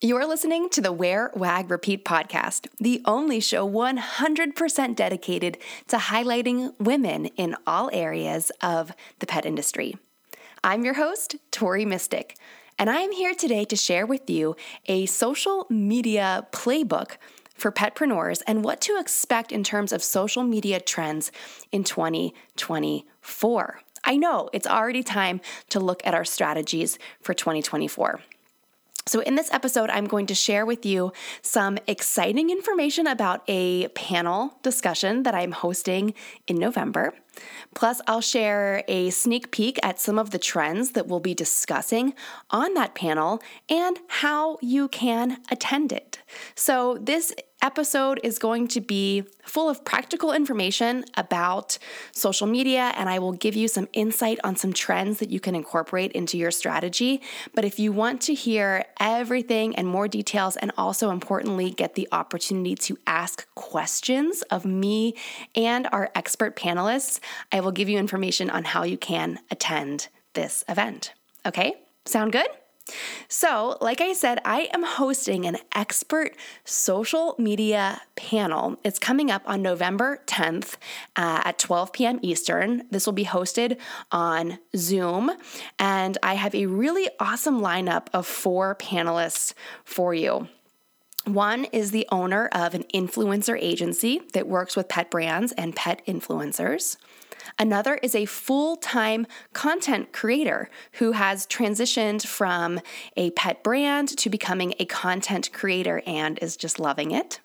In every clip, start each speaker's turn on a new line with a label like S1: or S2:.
S1: You're listening to the Wear, Wag, Repeat podcast, the only show 100% dedicated to highlighting women in all areas of the pet industry. I'm your host, Tori Mistick, and I am here today to share with you a social media playbook for petpreneurs and what to expect in terms of social media trends in 2024. I know it's already time to look at our strategies for 2024. So, in this episode, I'm going to share with you some exciting information about a panel discussion that I'm hosting in November. Plus, I'll share a sneak peek at some of the trends that we'll be discussing on that panel and how you can attend it. So, this episode is going to be full of practical information about social media, and I will give you some insight on some trends that you can incorporate into your strategy. But if you want to hear everything and more details, and also importantly, get the opportunity to ask questions of me and our expert panelists, I will give you information on how you can attend this event. Okay, sound good? So, like I said, I am hosting an expert social media panel. It's coming up on November 10th uh, at 12 p.m. Eastern. This will be hosted on Zoom, and I have a really awesome lineup of four panelists for you. One is the owner of an influencer agency that works with pet brands and pet influencers. Another is a full time content creator who has transitioned from a pet brand to becoming a content creator and is just loving it.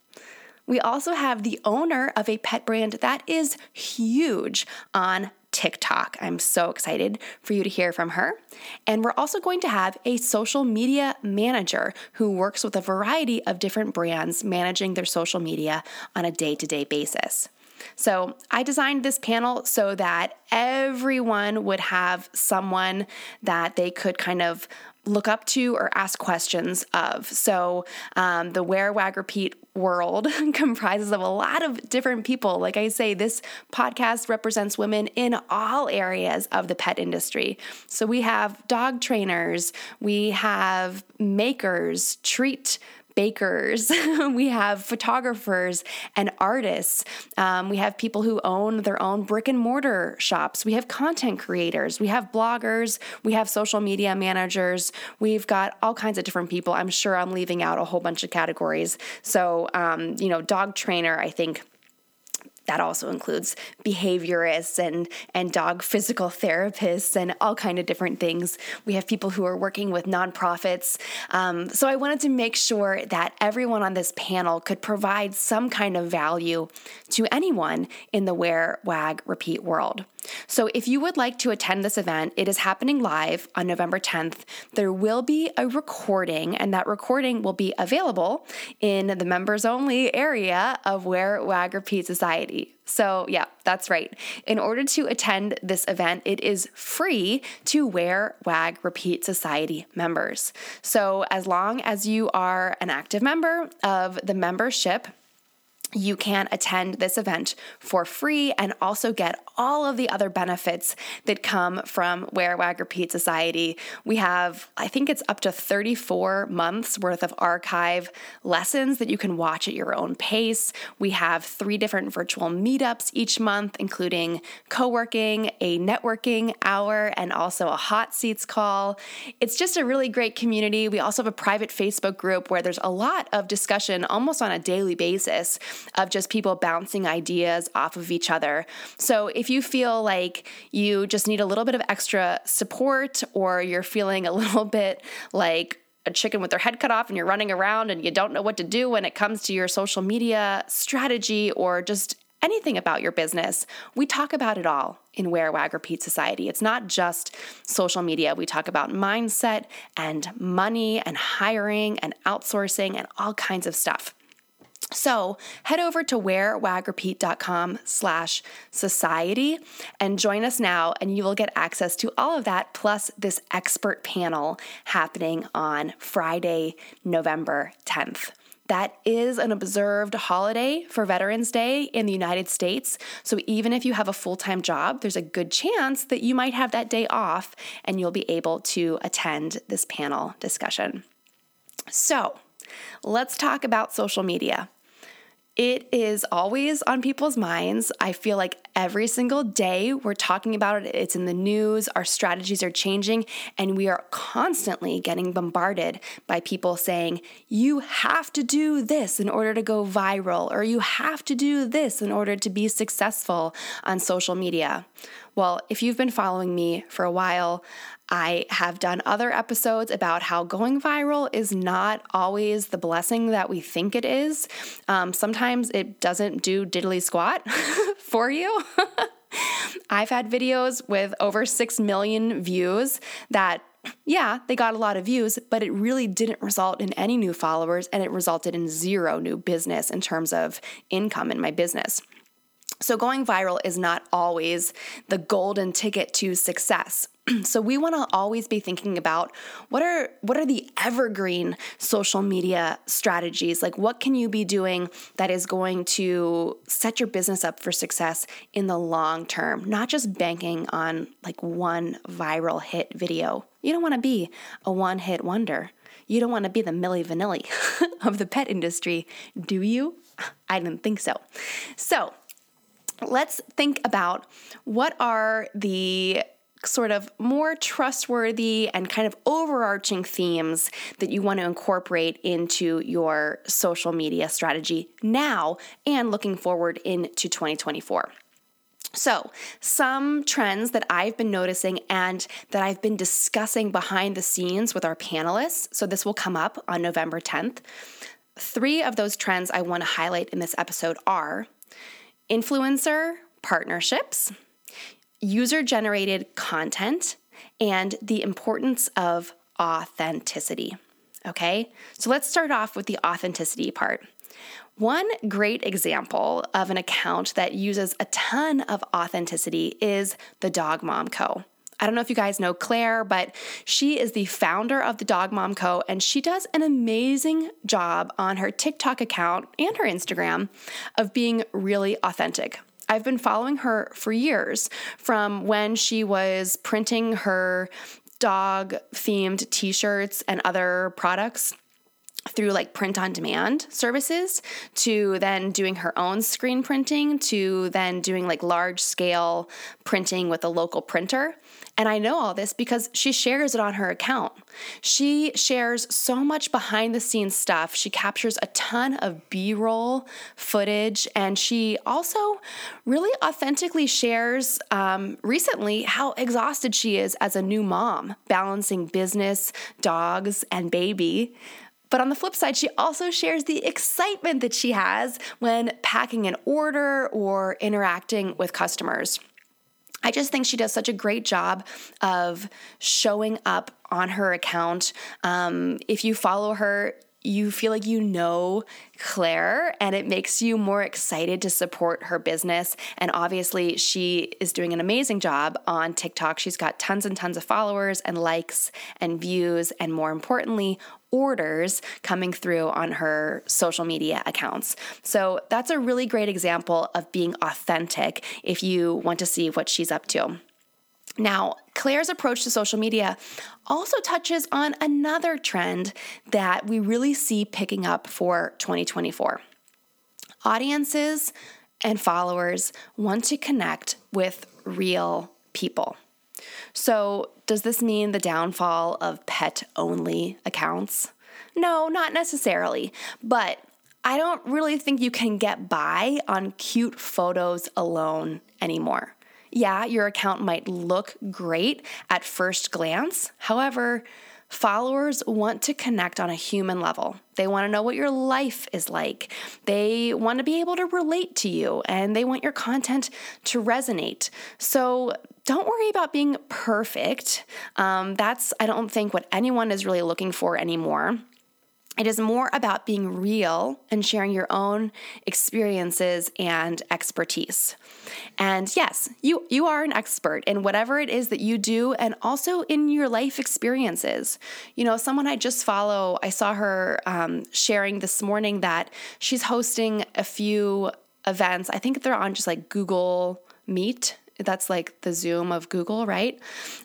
S1: We also have the owner of a pet brand that is huge on TikTok. I'm so excited for you to hear from her. And we're also going to have a social media manager who works with a variety of different brands managing their social media on a day to day basis. So I designed this panel so that everyone would have someone that they could kind of look up to or ask questions of. So um, the Wear, Wag, Repeat world comprises of a lot of different people. Like I say, this podcast represents women in all areas of the pet industry. So we have dog trainers, we have makers, treat bakers, we have photographers and artists. Um, we have people who own their own brick and mortar shops. We have content creators. We have bloggers. We have social media managers. We've got all kinds of different people. I'm sure I'm leaving out a whole bunch of categories. So, um, you know, dog trainer, I think that also includes behaviorists and and dog physical therapists and all kind of different things. We have people who are working with nonprofits. Um, so I wanted to make sure that everyone on this panel could provide some kind of value to anyone in the wear, wag, repeat world. So if you would like to attend this event, it is happening live on November 10th. There will be a recording, and that recording will be available in the members only area of Wear Wag Repeat Society. So, yeah, that's right. In order to attend this event, it is free to Wear Wag Repeat Society members. So, as long as you are an active member of the membership, you can attend this event for free and also get all of the other benefits that come from Wear Wag Repeat Society. We have, I think it's up to 34 months worth of archive lessons that you can watch at your own pace. We have three different virtual meetups each month, including co working, a networking hour, and also a hot seats call. It's just a really great community. We also have a private Facebook group where there's a lot of discussion almost on a daily basis of just people bouncing ideas off of each other. So if you feel like you just need a little bit of extra support or you're feeling a little bit like a chicken with their head cut off and you're running around and you don't know what to do when it comes to your social media strategy or just anything about your business, we talk about it all in Wear Wag Repeat Society. It's not just social media. We talk about mindset and money and hiring and outsourcing and all kinds of stuff. So head over to wearwagrepeat.com slash society and join us now and you will get access to all of that plus this expert panel happening on Friday, November 10th. That is an observed holiday for Veterans Day in the United States. So even if you have a full time job, there's a good chance that you might have that day off and you'll be able to attend this panel discussion. So, let's talk about social media. It is always on people's minds. I feel like every single day we're talking about it. It's in the news, our strategies are changing, and we are constantly getting bombarded by people saying, you have to do this in order to go viral, or you have to do this in order to be successful on social media. Well, if you've been following me for a while, I have done other episodes about how going viral is not always the blessing that we think it is. Um, sometimes it doesn't do diddly squat for you. I've had videos with over 6 million views that yeah, they got a lot of views, but it really didn't result in any new followers and it resulted in zero new business in terms of income in my business. So, going viral is not always the golden ticket to success. so we want to always be thinking about what are what are the evergreen social media strategies? Like what can you be doing that is going to set your business up for success in the long term? Not just banking on like one viral hit video. You don't want to be a one hit wonder. You don't want to be the Milli Vanilli of the pet industry do you? I didn't think so. So let's think about what are the sort of more trustworthy and kind of overarching themes that you want to incorporate into your social media strategy now and looking forward into 2024. So, some trends that I've been noticing and that I've been discussing behind the scenes with our panelists. So, this will come up on November 10th. Three of those trends I want to highlight in this episode are influencer partnerships, user generated content, and the importance of authenticity. Okay, so let's start off with the authenticity part. One great example of an account that uses a ton of authenticity is the Dog Mom Co. I don't know if you guys know Claire, but she is the founder of the Dog Mom Co. and she does an amazing job on her TikTok account and her Instagram of being really authentic. I've been following her for years from when she was printing her dog themed t shirts and other products through like print on demand services to then doing her own screen printing to then doing like large scale printing with a local printer. And I know all this because she shares it on her account. She shares so much behind the scenes stuff. She captures a ton of B roll footage, and she also really authentically shares um, recently how exhausted she is as a new mom, balancing business, dogs, and baby. But on the flip side, she also shares the excitement that she has when packing an order or interacting with customers. I just think she does such a great job of showing up on her account. Um, if you follow her, you feel like you know Claire and it makes you more excited to support her business. And obviously, she is doing an amazing job on TikTok. She's got tons and tons of followers and likes and views, and more importantly, orders coming through on her social media accounts. So that's a really great example of being authentic if you want to see what she's up to. Now, Claire's approach to social media also touches on another trend that we really see picking up for 2024. Audiences and followers want to connect with real people. So, does this mean the downfall of pet only accounts? No, not necessarily, but I don't really think you can get by on cute photos alone anymore. Yeah, your account might look great at first glance. However, followers want to connect on a human level. They want to know what your life is like. They want to be able to relate to you and they want your content to resonate. So don't worry about being perfect. Um, that's, I don't think, what anyone is really looking for anymore. It is more about being real and sharing your own experiences and expertise. And yes, you you are an expert in whatever it is that you do and also in your life experiences. You know, someone I just follow, I saw her um, sharing this morning that she's hosting a few events. I think they're on just like Google Meet that's like the Zoom of Google, right?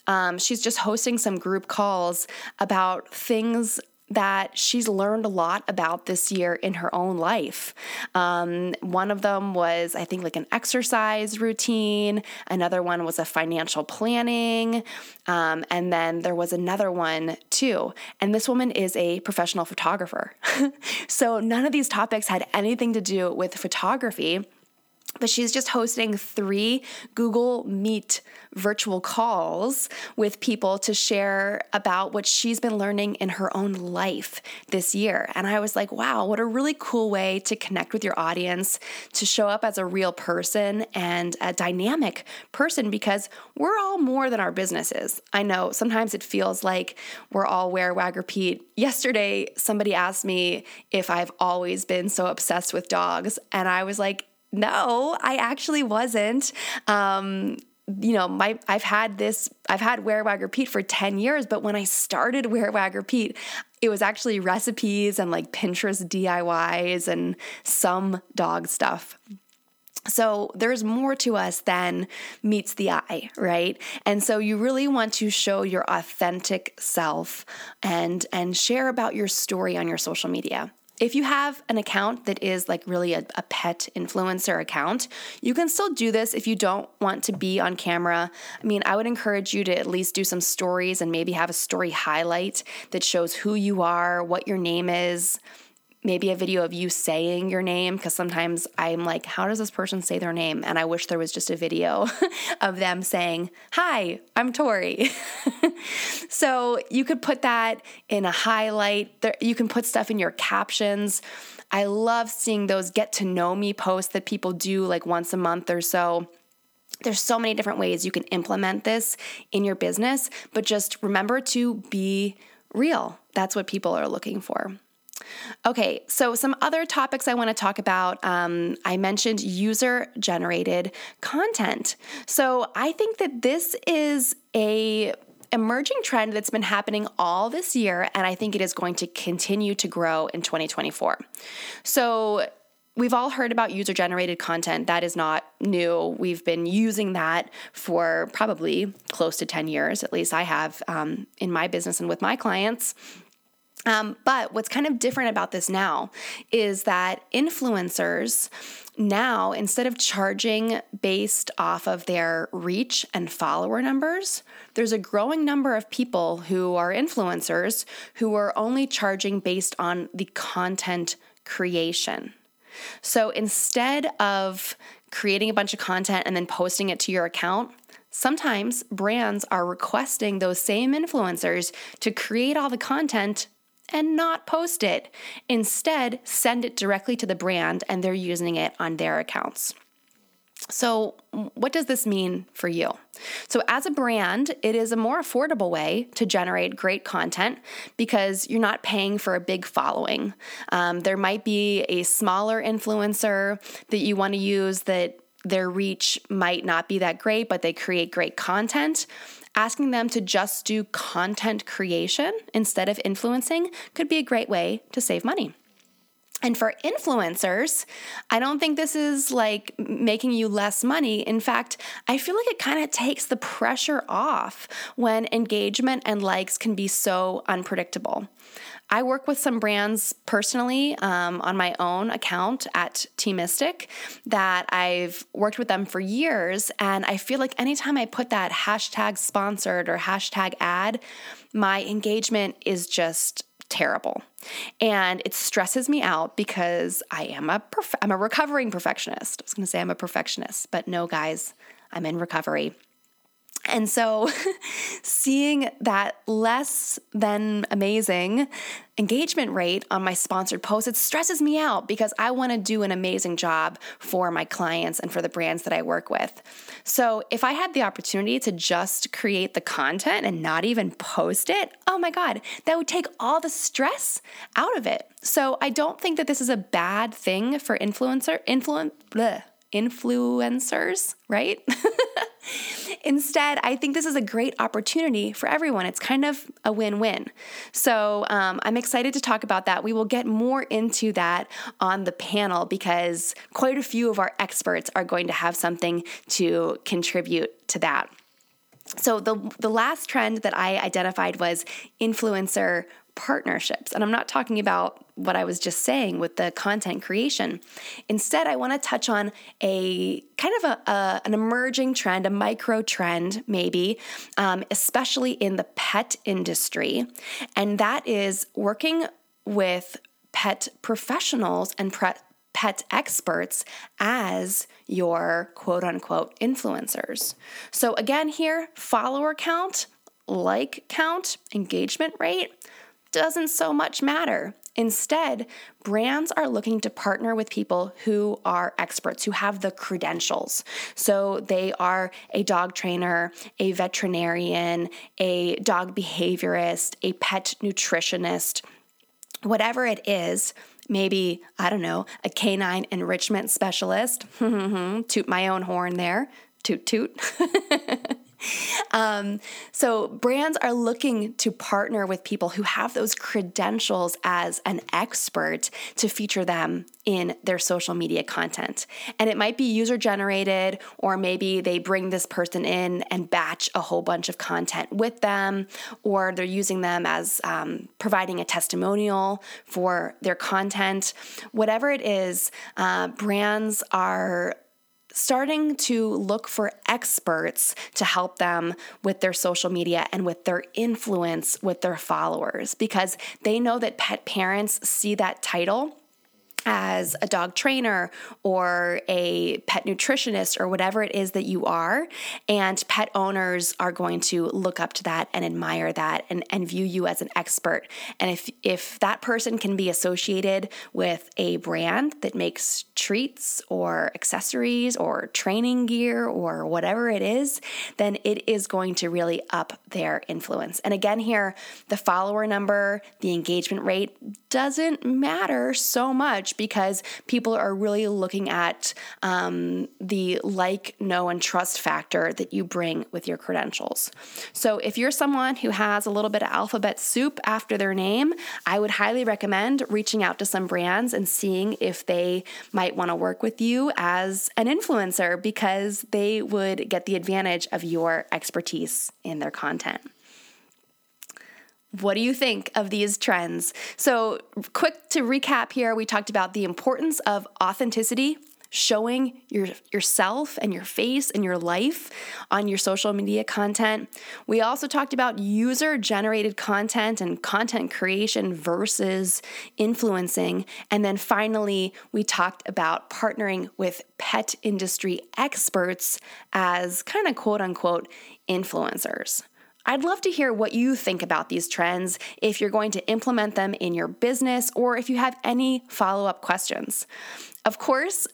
S1: Um, she's just hosting some group calls about things that she's learned a lot about this year in her own life. Um, one of them was, I think, like an exercise routine, another one was a financial planning, um, and then there was another one too. And this woman is a professional photographer. so none of these topics had anything to do with photography but she's just hosting three Google Meet virtual calls with people to share about what she's been learning in her own life this year. And I was like, wow, what a really cool way to connect with your audience, to show up as a real person and a dynamic person because we're all more than our businesses. I know sometimes it feels like we're all wear, wag, repeat. Yesterday, somebody asked me if I've always been so obsessed with dogs. And I was like, no, I actually wasn't. Um, you know, my I've had this I've had Wear Wag Repeat for 10 years, but when I started Wear Wag Repeat, it was actually recipes and like Pinterest DIYs and some dog stuff. So there's more to us than meets the eye, right? And so you really want to show your authentic self and and share about your story on your social media. If you have an account that is like really a, a, pet influencer account, you can still do this if you don't want to be on camera. I mean, I would encourage you to at least do some stories and maybe have a story highlight that shows who you are, what your name is maybe a video of you saying your name because sometimes I'm like, how does this person say their name? And I wish there was just a video of them saying, Hi, I'm Tori. so you could put that in a highlight. You can put stuff in your captions. I love seeing those get to know me posts that people do like once a month or so. There's so many different ways you can implement this in your business, but just remember to be real. That's what people are looking for. Okay, so some other topics I want to talk about. Um, I mentioned user generated content. So I think that this is a emerging trend that's been happening all this year, and I think it is going to continue to grow in 2024. So We've all heard about user generated content. That is not new. We've been using that for probably close to 10 years. At least I have um, in my business and with my clients. Um, but what's kind of different about this now is that influencers now, instead of charging based off of their reach and follower numbers, there's a growing number of people who are influencers who are only charging based on the content creation. So instead of creating a bunch of content and then posting it to your account, sometimes brands are requesting those same influencers to create all the content and not post it. Instead, send it directly to the brand and they're using it on their accounts. So, what does this mean for you? So, as a brand, it is a more affordable way to generate great content because you're not paying for a big following. Um, there might be a smaller influencer that you want to use that their reach might not be that great, but they create great content asking them to just do content creation instead of influencing could be a great way to save money. And for influencers, I don't think this is like making you less money. In fact, I feel like it kind of takes the pressure off when engagement and likes can be so unpredictable. I work with some brands personally um, on my own account at Teamistic that I've worked with them for years. And I feel like anytime I put that hashtag sponsored or hashtag ad, my engagement is just terrible. And it stresses me out because I am a perf- I'm a recovering perfectionist. I was going to say I'm a perfectionist, but no guys, I'm in recovery. And so, seeing that less than amazing engagement rate on my sponsored posts, it stresses me out because I want to do an amazing job for my clients and for the brands that I work with. So, if I had the opportunity to just create the content and not even post it, oh my God, that would take all the stress out of it. So, I don't think that this is a bad thing for influencer, influence, influencers, right? Instead, I think this is a great opportunity for everyone. It's kind of a win win. So um, I'm excited to talk about that. We will get more into that on the panel because quite a few of our experts are going to have something to contribute to that. So the the last trend that I identified was influencer partnerships. And I'm not talking about what I was just saying with the content creation. Instead, I want to touch on a kind of a, a an emerging trend, a micro trend, maybe, um, especially in the pet industry, and that is working with pet professionals and pre- pet experts as your quote unquote influencers. So, again, here, follower count, like count, engagement rate doesn't so much matter. Instead, brands are looking to partner with people who are experts, who have the credentials. So they are a dog trainer, a veterinarian, a dog behaviorist, a pet nutritionist, whatever it is. Maybe, I don't know, a canine enrichment specialist. toot my own horn there. Toot, toot. um, so brands are looking to partner with people who have those credentials as an expert to feature them in their social media content. And it might be user generated, or maybe they bring this person in and batch a whole bunch of content with them, or they're using them as um, providing a testimonial for their content. Whatever it is, uh, brands are starting to look for experts to help them with their social media and with their influence with their followers because they know that pet parents see that title as a dog trainer or a pet nutritionist or whatever it is that you are. And pet owners are going to look up to that and admire that and, and view you as an expert. And if, if that person can be associated with a brand that makes treats or accessories or training gear or whatever it is, then it is going to really up their influence. And again, here, the follower number, the engagement rate doesn't matter so much because people are really looking at um, the like, know, and trust factor that you bring with your credentials. So if you're someone who has a little bit of alphabet soup after their name, I would highly recommend reaching out to some brands and seeing if they might want to work with you as an influencer because they would get the advantage of your expertise in their content. What do you think of these trends? So, quick to recap here, we talked about the importance of authenticity, showing your yourself and your face and your life on your social media content. We also talked about user generated content and content creation versus influencing. And then finally, we talked about partnering with pet industry experts as kind of quote unquote influencers. I'd love to hear what you think about these trends, if you're going to implement them in your business, or if you have any follow up questions. Of course,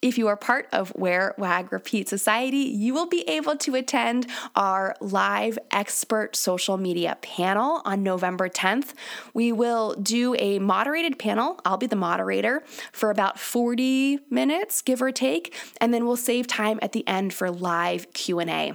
S1: if you are part of Wear Wag Repeat Society, you will be able to attend our live expert social media panel on November 10th. We will do a moderated panel. I'll be the moderator for about 40 minutes, give or take, and then we'll save time at the end for live Q&A.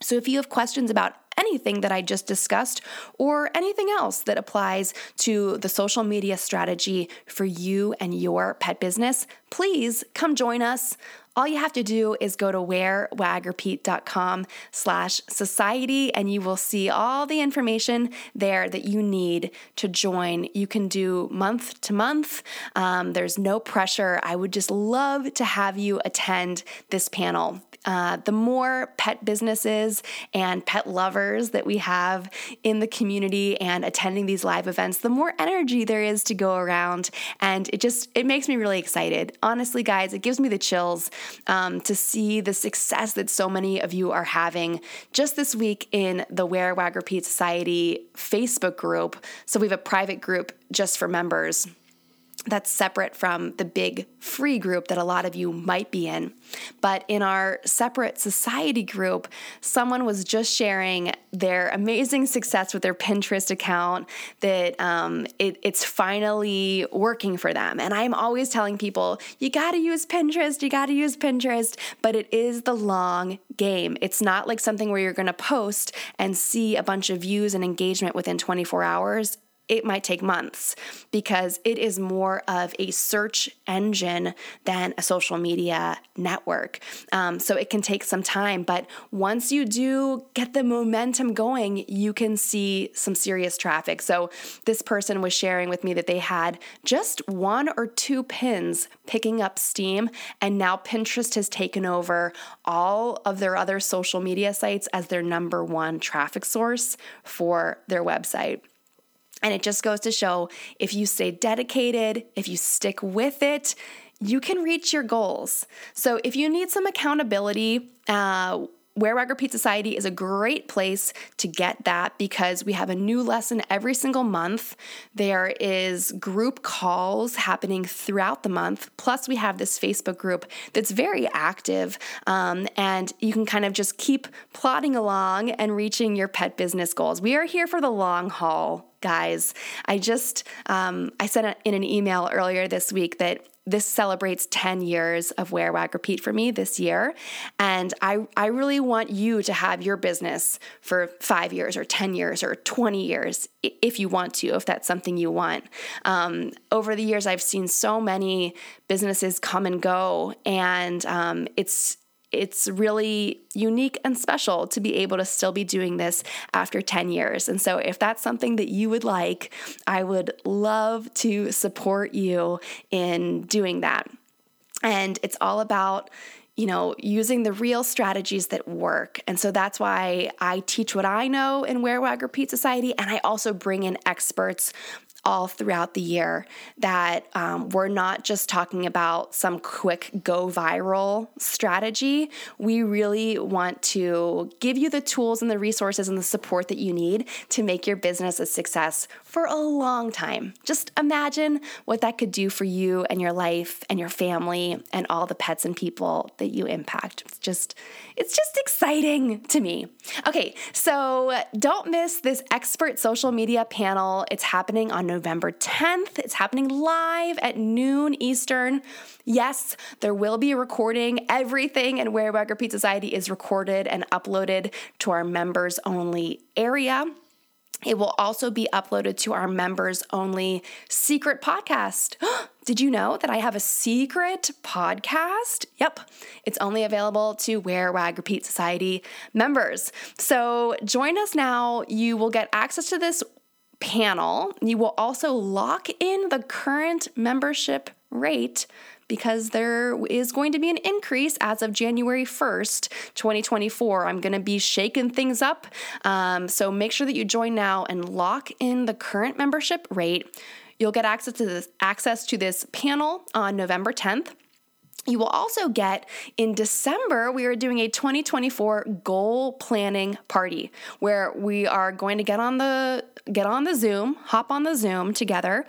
S1: So if you have questions about anything that I just discussed or anything else that applies to the social media strategy for you and your pet business, please come join us. All you have to do is go to wearwagrepeat.com slash society and you will see all the information there that you need to join. You can do month to month. Um, there's no pressure. I would just love to have you attend this panel. Uh, the more pet businesses and pet lovers that we have in the community and attending these live events, the more energy there is to go around. And it just, it makes me really excited. Honestly, guys, it gives me the chills um, to see the success that so many of you are having just this week in the Wear Wag Repeat Society Facebook group. So we have a private group just for members that's separate from the big free group that a lot of you might be in. But in our separate society group, someone was just sharing their amazing success with their Pinterest account, that um, it, it's finally working for them. And I'm always telling people, you gotta use Pinterest, you gotta use Pinterest, but it is the long game. It's not like something where you're gonna post and see a bunch of views and engagement within 24 hours it might take months because it is more of a search engine than a social media network. Um, so it can take some time, but once you do get the momentum going, you can see some serious traffic. So this person was sharing with me that they had just one or two pins picking up steam, and now Pinterest has taken over all of their other social media sites as their number one traffic source for their website. And it just goes to show if you stay dedicated, if you stick with it, you can reach your goals. So if you need some accountability, uh, Wear Wag Repeat Society is a great place to get that because we have a new lesson every single month. There is group calls happening throughout the month. Plus, we have this Facebook group that's very active, um, and you can kind of just keep plodding along and reaching your pet business goals. We are here for the long haul guys. I just um, I sent in an email earlier this week that this celebrates 10 years of Wear Wag Repeat for me this year. And I, I really want you to have your business for five years or 10 years or 20 years if you want to, if that's something you want. Um, over the years, I've seen so many businesses come and go, and um, it's it's really unique and special to be able to still be doing this after 10 years. And so, if that's something that you would like, I would love to support you in doing that. And it's all about you know, using the real strategies that work. And so that's why I teach what I know in Wear Wag Repeat Society. And I also bring in experts all throughout the year that um, we're not just talking about some quick go viral strategy. We really want to give you the tools and the resources and the support that you need to make your business a success for a long time. Just imagine what that could do for you and your life and your family and all the pets and people that you impact. It's just it's just exciting to me. Okay, so don't miss this expert social media panel. It's happening on November 10th. It's happening live at noon Eastern. Yes, there will be a recording. Everything in Wag Repeat Society is recorded and uploaded to our members only area. It will also be uploaded to our members only secret podcast. Did you know that I have a secret podcast? Yep, it's only available to Wear Wag Repeat Society members. So join us now. You will get access to this panel. You will also lock in the current membership rate because there is going to be an increase as of January 1st, 2024. I'm going to be shaking things up. Um, so make sure that you join now and lock in the current membership rate. You'll get access to this access to this panel on November 10th. You will also get in December, we are doing a 2024 goal planning party where we are going to get on the get on the Zoom, hop on the Zoom together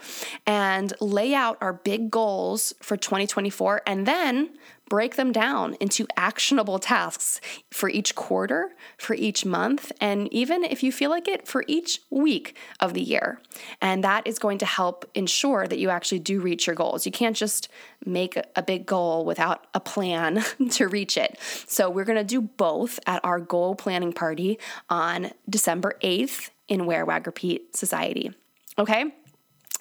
S1: and lay out our big goals for 2024 and then break them down into actionable tasks for each quarter, for each month, and even if you feel like it, for each week of the year. And that is going to help ensure that you actually do reach your goals. You can't just make a big goal without a plan to reach it. So, we're going to do both at our goal planning party on December 8th in Wear Wag Repeat Society. Okay?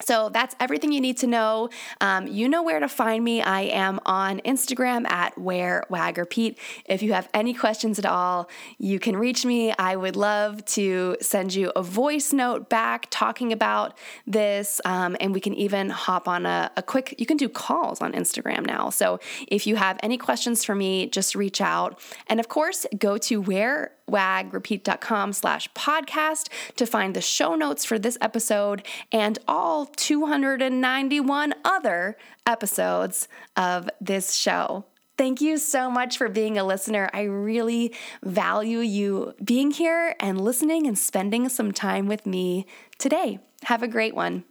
S1: So that's everything you need to know. Um, you know where to find me. I am on Instagram at Wear Wag Repeat. If you have any questions at all, you can reach me. I would love to send you a voice note back talking about this, um, and we can even hop on a, a quick. You can do calls on Instagram now. So if you have any questions for me, just reach out. And of course, go to where wagrepeat.com slash podcast to find the show notes for this episode and all 291 other episodes of this show. Thank you so much for being a listener. I really value you being here and listening and spending some time with me today. Have a great one.